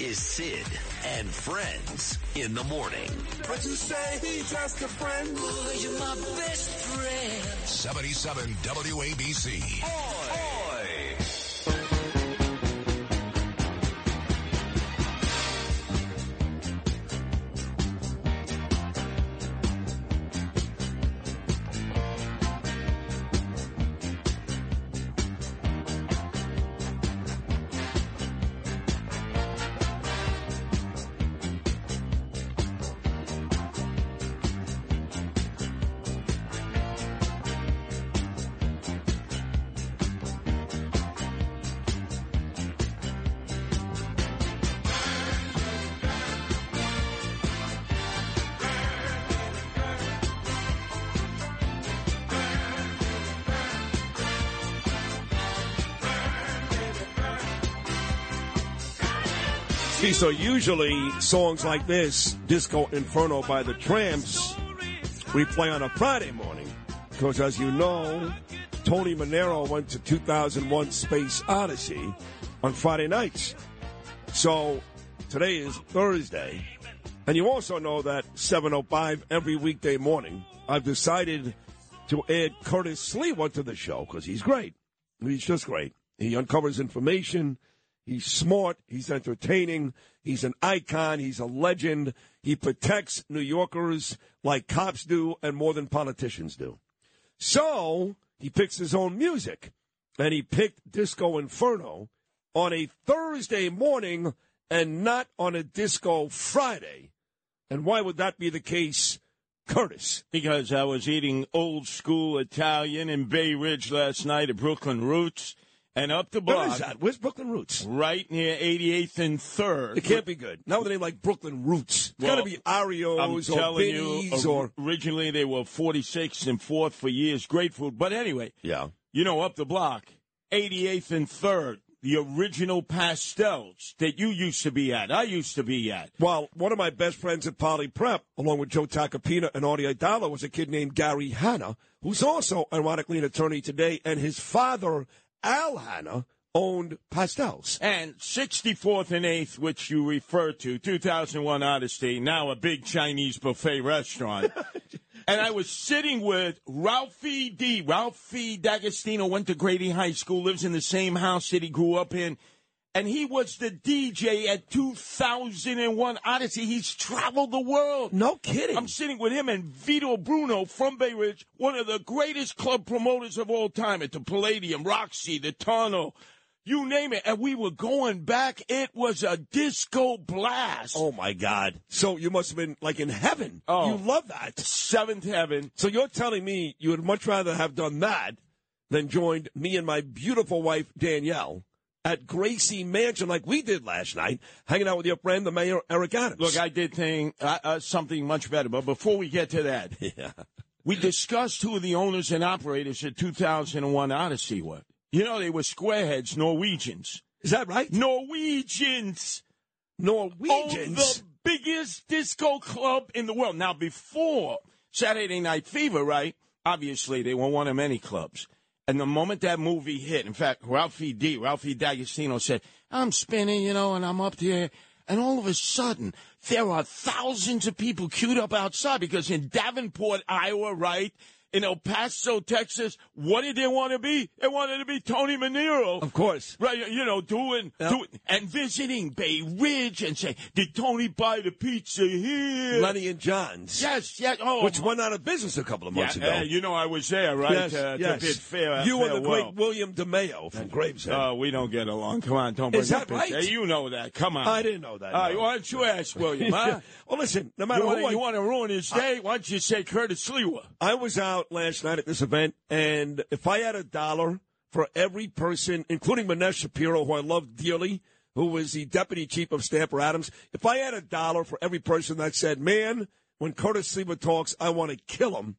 This is Sid and Friends in the morning. But you say he's just a friend. Boy, you're my best friend. 77 WABC. Oh. See, so usually songs like this, Disco Inferno by the Tramps, we play on a Friday morning. Because as you know, Tony Manero went to 2001 Space Odyssey on Friday nights. So today is Thursday. And you also know that 7.05 every weekday morning, I've decided to add Curtis Sliwa to the show because he's great. He's just great. He uncovers information. He's smart. He's entertaining. He's an icon. He's a legend. He protects New Yorkers like cops do and more than politicians do. So he picks his own music. And he picked Disco Inferno on a Thursday morning and not on a Disco Friday. And why would that be the case, Curtis? Because I was eating old school Italian in Bay Ridge last night at Brooklyn Roots and up the block. is that? Where's Brooklyn Roots? Right near 88th and 3rd. It can't be good. Now with a name like Brooklyn Roots. It's Well, got to be Arios or telling you, or, or. originally they were 46th and 4th for years. Great food. But anyway, Yeah. you know, up the block, 88th and 3rd, the original pastels that you used to be at, I used to be at. Well, one of my best friends at Poly Prep, along with Joe Tacopina and Audie Idala, was a kid named Gary Hanna, who's also, ironically, an attorney today, and his father, Al Hanna, owned pastels. And 64th and 8th, which you refer to, 2001 Odyssey, now a big Chinese buffet restaurant. and I was sitting with Ralphie D. Ralphie D'Agostino went to Grady High School, lives in the same house that he grew up in. And he was the DJ at 2001 Odyssey. He's traveled the world. No kidding. I'm sitting with him and Vito Bruno from Bay Ridge, one of the greatest club promoters of all time at the Palladium, Roxy, the Tunnel, you name it. And we were going back. It was a disco blast. Oh, my God. So you must have been like in heaven. Oh. You love that. Seventh heaven. So you're telling me you would much rather have done that than joined me and my beautiful wife, Danielle, at Gracie Mansion like we did last night, hanging out with your friend, the mayor, Eric Adams. Look, I did thing, uh, uh, something much better. But before we get to that, yeah. we discussed who the owners and operators at 2001 Odyssey were. You know, they were squareheads, Norwegians. Is that right? Norwegians. Norwegians. Oh, the biggest disco club in the world. Now, before Saturday Night Fever, right? Obviously, they were one of many clubs. And the moment that movie hit, in fact, Ralphie D, Ralphie D'Agostino said, I'm spinning, you know, and I'm up there. And all of a sudden, there are thousands of people queued up outside because in Davenport, Iowa, right? In El Paso, Texas, what did they want to be? They wanted to be Tony Manero. Of course. Right, you know, doing, Yep. doing and visiting Bay Ridge and say, "Did Tony buy the pizza here?" Lenny and John's. Yes, yes. Oh, Which went out of business a couple of months yeah, ago. uh, you know, I was there, right? yes, uh, yes. To bid fair, you and the great William DeMayo from Gravesend. Oh, we don't get along. Come on, don't bring Is that up right? Hey, you know that. Come on. I didn't know that. No. why don't you ask William? Huh? well, listen, no matter you, I, to, you want to ruin his day? Why don't you say Curtis Sliwa? I was out last night at this event, and if I had a dollar for every person, including Menashe Shapiro, who I love dearly, who was the deputy chief of staff for Adams. If I had a dollar for every person that said, "Man, when Curtis Sliwa talks, I want to kill him,"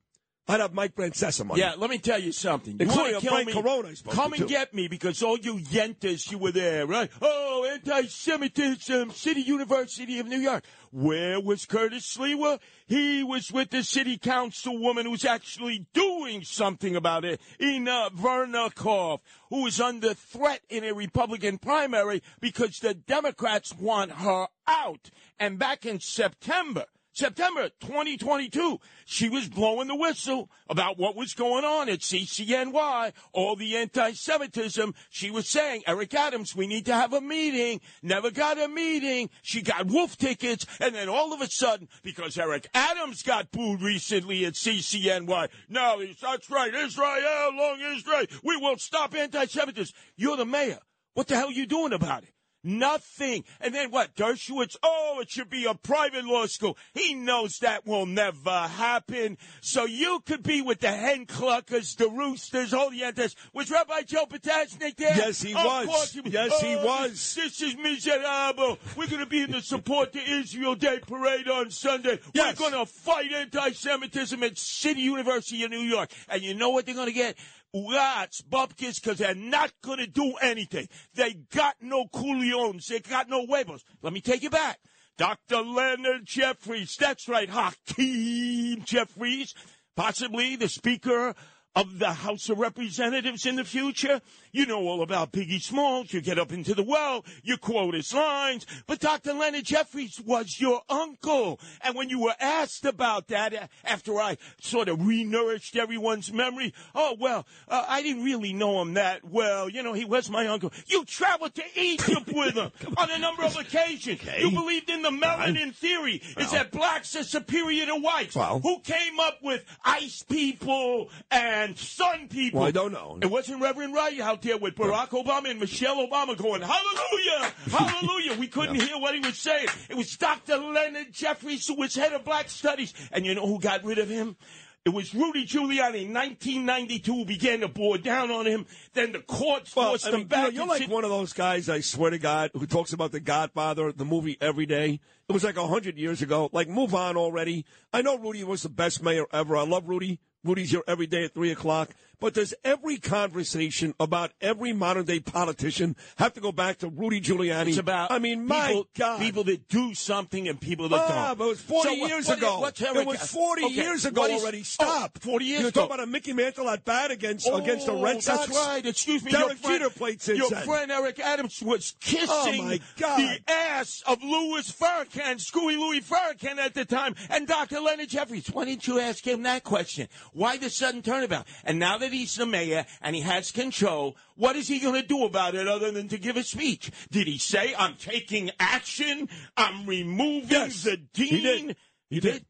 I'd have Mike Francesa money. Yeah, let me tell you something. You kill Frank me? Carone Come and get me because all you yentas, you were there, right? Oh, anti-Semitism, City University of New York. Where was Curtis Sliwa? He was with the city councilwoman who's actually doing something about it, Inna Vernikov, who is under threat in a Republican primary because the Democrats want her out. And back in September, September 2022, she was blowing the whistle about what was going on at CCNY, all the anti-Semitism. She was saying, Eric Adams, we need to have a meeting. Never got a meeting. She got wolf tickets. And then all of a sudden, because Eric Adams got booed recently at CCNY, now he's, that's right, Israel, long Israel, we will stop anti-Semitism. You're the mayor. What the hell are you doing about it? Nothing. And then what? Dershowitz, oh, it should be a private law school. He knows that will never happen. So you could be with the hen cluckers, the roosters, all the antis. Was Rabbi Joe Potasnik there? Yes, he Of was. he was. Yes, he Oh, was. This is miserable. We're going to be in the Support to Israel Day parade on Sunday. Yes. We're going to fight anti-Semitism at City University of New York. And you know what they're going to get? Rats, bupkis, because they're not going to do anything. They got no coolions. They got no huevos. Let me take you back. Dr. Leonard Jeffries. That's right, Hakeem Jeffries. Possibly the Speaker of the House of Representatives in the future. You know all about Biggie Smalls. You get up into the well, you quote his lines. But Dr. Leonard Jeffries was your uncle. And when you were asked about that uh, after I sort of renourished everyone's memory, oh, well, uh, I didn't really know him that well. You know, he was my uncle. You traveled to Egypt with him on a number of occasions. You believed in the melanin theory. Is that blacks are superior to whites? Well. Who came up with ice people and sun people? Well, I don't know. It wasn't Reverend Wright out there with Barack Obama and Michelle Obama going, Hallelujah! Hallelujah! We couldn't hear what he was saying. It was Dr. Leonard Jeffries who was head of black studies. And you know who got rid of him? It was Rudy Giuliani in 1992 who began to bore down on him. Then the courts Well, forced I him back. you know, and like one of those guys, I swear to God, who talks about The Godfather, the movie every day. It was like a hundred years ago. Like, move on already. I know Rudy was the best mayor ever. I love Rudy. Rudy's here every day at three o'clock. But does every conversation about every modern day politician have to go back to Rudy Giuliani? It's about I mean, my people, God. people that do something and people that Ah, don't. but it was 40 So what- years what- ago. what's it was 40 Okay, years ago what is- already. oh, Stop. 40 years You're ago. talking about a Mickey Mantle at bat against Oh, against the Red Sox. That's right. Excuse me. Derek your friend, Jeter played since Your then. friend Eric Adams was kissing Oh, the ass of Louis Farrakhan, Screwy Louis Farrakhan at the time, and Dr. Leonard Jeffries. Why didn't you ask him that question? Why the sudden turnabout? And now that he's the mayor and he has control, what is he going to do about it other than to give a speech? Did he say, I'm taking action? I'm removing Yes, the dean? he did. He did.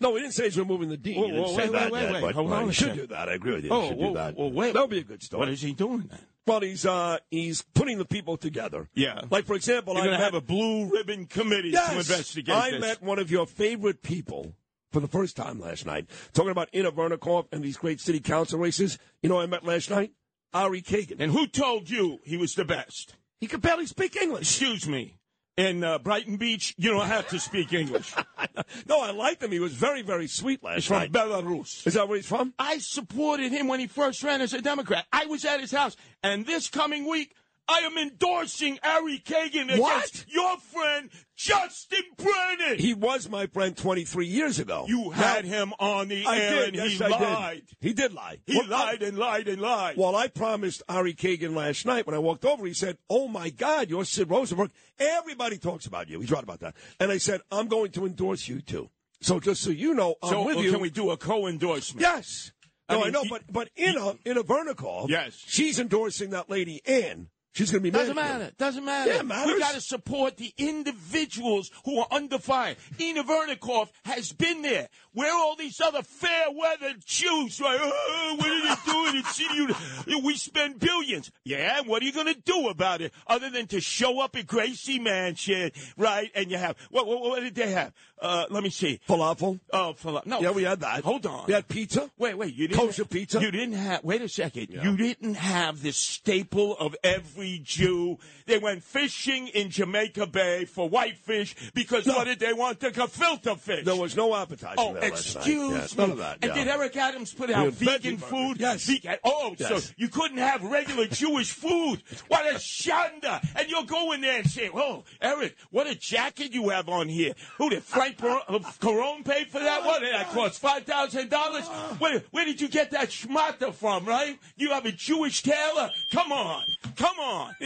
No, he didn't say he's removing the dean. Whoa, he didn't say wait, that wait, yet, wait, but hold on he should do that. I agree with you. Oh, he should whoa, do that. whoa, wait. That'll be a good story. What is he doing then? Well, he's uh, he's putting the people together. Yeah. Like for example, You're I going to met, have a blue ribbon committee yes, to investigate I this. met one of your favorite people for the first time last night, talking about Inna Vernikov and these great city council races. You know, who I met last night Ari Kagan, And who told you he was the best? he could barely speak English. Excuse me. In uh, Brighton Beach, you don't have to speak English. no, I liked him. He was very, very sweet last He's from night. Belarus. Is that where he's from? I supported him when he first ran as a Democrat. I was at his house. And this coming week, I am endorsing Ari Kagan What? against your friend, Justin Brannan. He was my friend 23 years ago. you had Now, him on the I air did. and yes, he I lied. Did. He did lie. He Well, lied and lied and lied. Well, I promised Ari Kagan last night when I walked over. He said, "Oh my God, you're Sid Rosenberg. Everybody talks about you." He's right about that. And I said, "I'm going to endorse you too." So just so you know, I'm so with uh, you. can we do a co-endorsement? Yes. I No, I, mean, know, he- but but Inna Inna Vernikov, Yes. she's endorsing that lady Ann. She's going to be Doesn't him. matter. Doesn't matter. Yeah, matters. We got to support the individuals who are under fire. Inna Vernikov has been there. Where are all these other fair weather Jews? Right? Oh, uh, uh, what are you doing in city? We spend billions. Yeah, and what are you going to do about it other than to show up at Gracie Mansion, right? And you have what? What, what did they have? Uh, let me see. Falafel. Oh, for, no. Yeah, we had that. Hold on. We had pizza. Wait, wait. You didn't Kosher pizza? You didn't have. Wait a second. You didn't have the staple of every Jew. They went fishing in Jamaica Bay for whitefish because what did they want? The gefilte fish. There was no appetizer Oh, there last night. excuse Yes, me. none of that. And yeah. did Eric Adams put We out vegan food? Yes. Vegan- oh, Yes. so you couldn't have regular Jewish food. What a shanda! And you'll go in there and say, "Oh, Eric, what a jacket you have on here. Who Frank Bar- uh, Carone pay for that? What did that cost? Five thousand dollars? Where where did you get that schmata from? Right? You have a Jewish tailor? Come on, come on.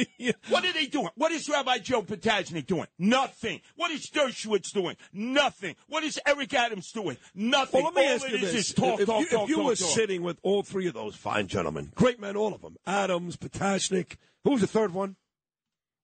What are they doing? What is Rabbi Joe Potasnik doing? Nothing. What is Dershowitz doing? Nothing. What is Eric Adams doing? Nothing. Well, let me All ask you is this: is talk, if talk, you, talk, if you talk, were talk. sitting with all three of those fine gentlemen, great men, all of them, Adams, Potasnik, who was the third one?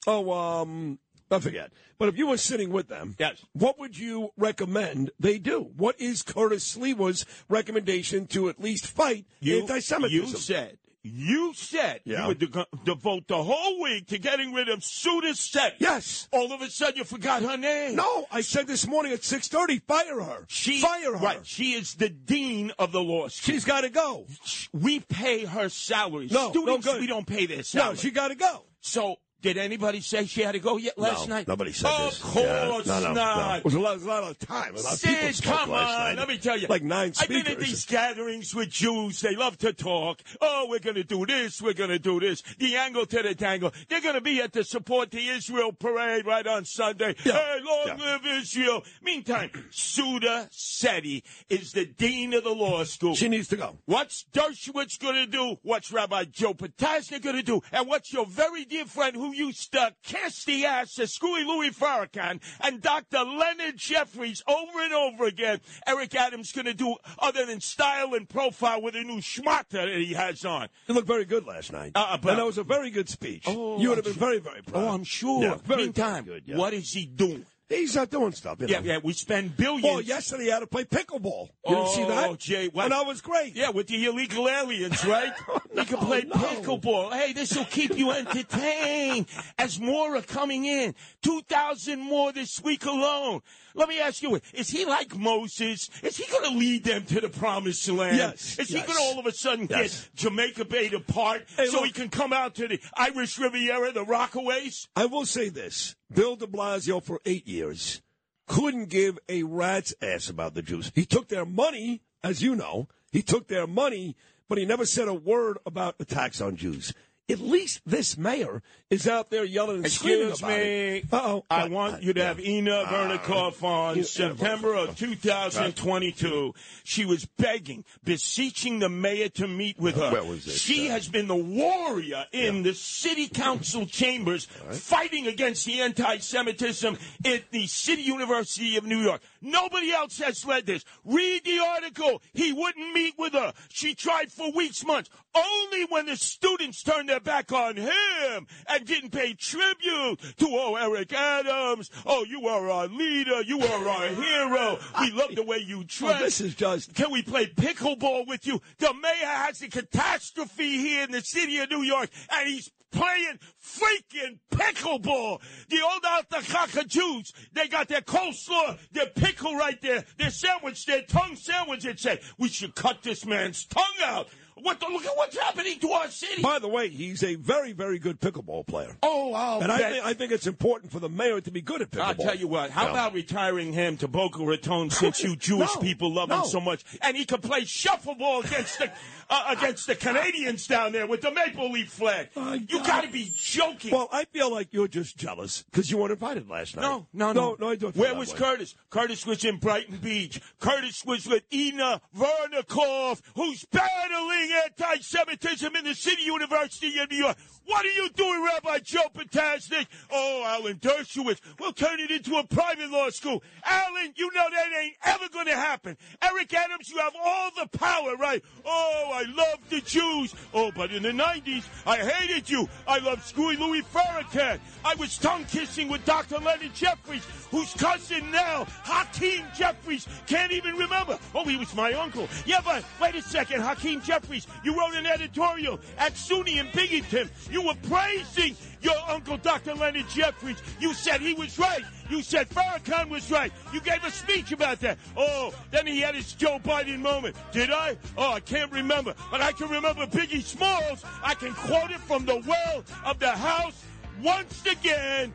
Oh, um, I forget. But if you were sitting with them, Yes. what would you recommend they do? What is Curtis Sliwa's recommendation to at least fight You, anti-Semitism? you said, you said Yeah. you would de- devote the whole week to getting rid of Sudha Setty. Yes. All of a sudden, you forgot her name. No, I said this morning at six thirty. Fire her. She, fire her. Right. She is the dean of the law school. She's got to go. we pay her salary. No, no good. we don't pay their No, she got to go. so, did anybody say she had to go yet last no, night? Nobody said of this. course Yeah, no, no, no. not. It was a lot, it was a lot of time. A lot of people spoke come last on. night. Let me tell you. Like nine speakers. I've been at these gatherings with Jews. They love to talk. Oh, we're going to do this. We're going to do this. The angle to the tangle. They're going to be at the support the Israel parade right on Sunday. Yeah. Hey, long Yeah. live Israel. Meantime, Sudha Setty is the dean of the law school. She needs to go. What's Dershowitz going to do? What's Rabbi Joe Potasnik going to do? And what's your very dear friend who used to kiss the ass of Screwy Louis Farrakhan and Dr. Leonard Jeffries over and over again? Eric Adams going to do other than style and profile with a new schmata that he has on. You looked very good last night. Uh, but- and that was a very good speech. Oh, you would have been very, very proud. Oh, I'm sure. Yeah, very, Meantime, very good. Yeah. what is he doing? He's uh, doing stuff. You Yeah, know. yeah, we spend billions. Well, yesterday he had to play pickleball. You didn't see that? Oh, Jay, what- And that was great. Yeah, with the illegal aliens, right? you can play no. pickleball. Hey, this will keep you entertained as more are coming in. 2,000 more this week alone. Let me ask you, is he like Moses? Is he going to lead them to the promised land? Yes, Is he going to all of a sudden Yes. get Jamaica Bay to part Hey, so look- he can come out to the Irish Riviera, the Rockaways? I will say this. Bill de Blasio, for eight years, couldn't give a rat's ass about the Jews. He took their money, as you know. He took their money, but he never said a word about attacks on Jews. At least this mayor is out there yelling and screaming Excuse me. Uh-oh. I uh, want uh, you to have Inna uh, Vernikov on you- September of 2022. She was begging, beseeching the mayor to meet with her. Where was this, She uh, has been the warrior in the city council chambers fighting against the anti-Semitism at the City University of New York. Nobody else has led this. Read the article. He wouldn't meet with her. She tried for weeks, months. Only when the students turned their back on him and didn't pay tribute to, oh, Eric Adams. Oh, you are our leader. You are our hero. We love the way you oh, dress. Well, this is just Can we play pickleball with you? The mayor has a catastrophe here in the city of New York, and he's playing freaking pickleball. The old Altachaka Jews, they got their coleslaw, their pickle right there, their sandwich, their tongue sandwich. It said, we should cut this man's tongue out. What the, look at what's happening to our city. By the way, he's a very, very good pickleball player. oh, I'll and I think, I think it's important for the mayor to be good at pickleball. I'll tell you what. How about retiring him to Boca Raton since you Jewish No, people love him so much, and he can play shuffleball against the uh, against the Canadians down there with the maple leaf flag. My you got to be joking. Well, I feel like you're just jealous because you weren't invited last night. no, no, no, no, no. I don't. Where was way. Curtis? Curtis was in Brighton Beach. Curtis was with Inna Vernikov, who's battling anti-Semitism in the City University of New York. What are you doing, Rabbi Joe Potasnik? Oh, Alan Dershowitz. We'll turn it into a private law school. Alan, you know that ain't ever going to happen. Eric Adams, you have all the power, right? Oh, I love the Jews. Oh, but in the 90s, I hated you. I loved Screwy Louis Farrakhan. I was tongue kissing with Dr. Leonard Jeffries, whose cousin now, Hakeem Jeffries, can't even remember. Oh, he was my uncle. Yeah, but wait a second. Hakeem Jeffries Jeffries. You wrote an editorial at SUNY in Binghamton. You were praising your uncle, Dr. Leonard Jeffries. You said he was right. You said Farrakhan was right. You gave a speech about that. Oh, then he had his Joe Biden moment. Did I? Oh, I can't remember. But I can remember Biggie Smalls. I can quote it from the well of the House once again.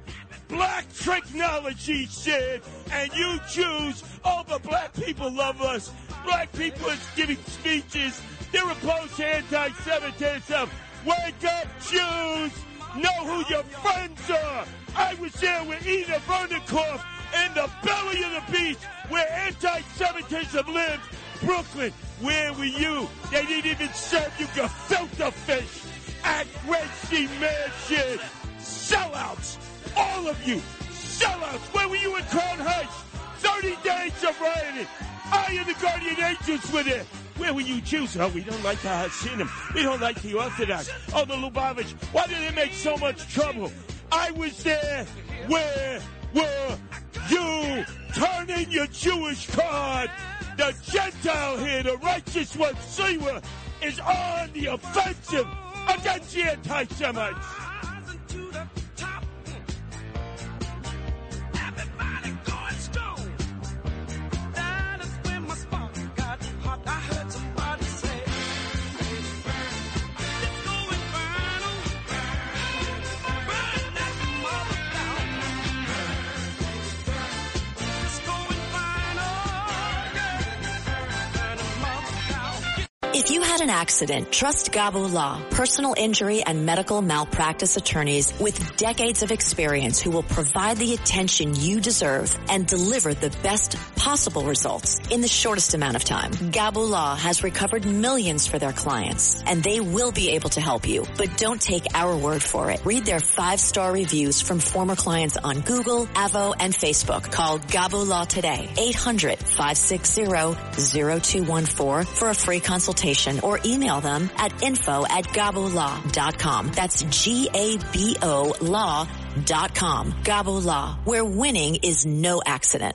Black technology, Sid, and you choose. Oh, but black people love us. Black people is giving speeches. They're opposed to anti-Semitism. Wake up, Jews! Know who your friends are. I was there with Inna Vernikov in the belly of the beast where anti-Semitism lived. Brooklyn, where were you? They didn't even serve you gefilte fish at Gracie Mansion. Sellouts, all of you, sellouts. Where were you in Crown Heights? 30 days of rioting. I and the Guardian Angels were there. Where were you Jews? Oh, we don't like the Hasidim. We don't like the Orthodox. Oh, the Lubavitch. Why did they make so much trouble? I was there. Where were you? Turn in your Jewish card. The Gentile here, the righteous one, Sliwa, is on the offensive against the anti-Semites. If you had an accident, trust Gabo Law, personal injury and medical malpractice attorneys with decades of experience who will provide the attention you deserve and deliver the best possible results in the shortest amount of time. Gabo Law has recovered millions for their clients and they will be able to help you. But don't take our word for it. Read their five-star reviews from former clients on Google, Avvo, and Facebook. Call Gabo Law today. 800-560-0214 for a free consultation or email them at info at gabolaw.com. That's G-A-B-O law.com. Gabo Law, where winning is no accident.